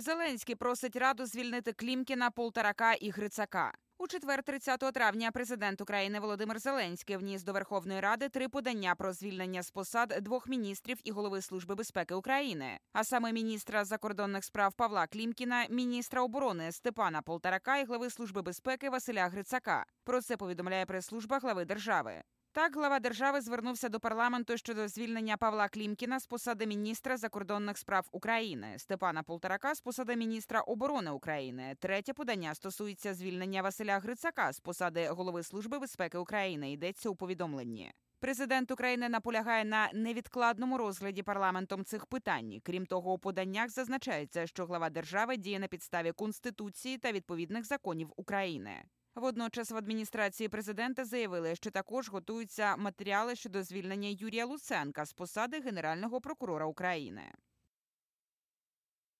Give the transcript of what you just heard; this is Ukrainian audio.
Зеленський просить раду звільнити Клімкіна, Полторака і Грицака. У четвер, 30 травня, президент України Володимир Зеленський вніс до Верховної Ради три подання про звільнення з посад двох міністрів і голови служби безпеки України, а саме міністра закордонних справ Павла Клімкіна, міністра оборони Степана Полторака і глави служби безпеки Василя Грицака. Про це повідомляє прес-служба глави держави. Так, глава держави звернувся до парламенту щодо звільнення Павла Клімкіна з посади міністра закордонних справ України, Степана Полторака з посади міністра оборони України. Третє подання стосується звільнення Василя Грицака з посади голови служби безпеки України. Йдеться у повідомленні. Президент України наполягає на невідкладному розгляді парламентом цих питань. Крім того, у поданнях зазначається, що глава держави діє на підставі конституції та відповідних законів України. Водночас в адміністрації президента заявили, що також готуються матеріали щодо звільнення Юрія Луценка з посади генерального прокурора України.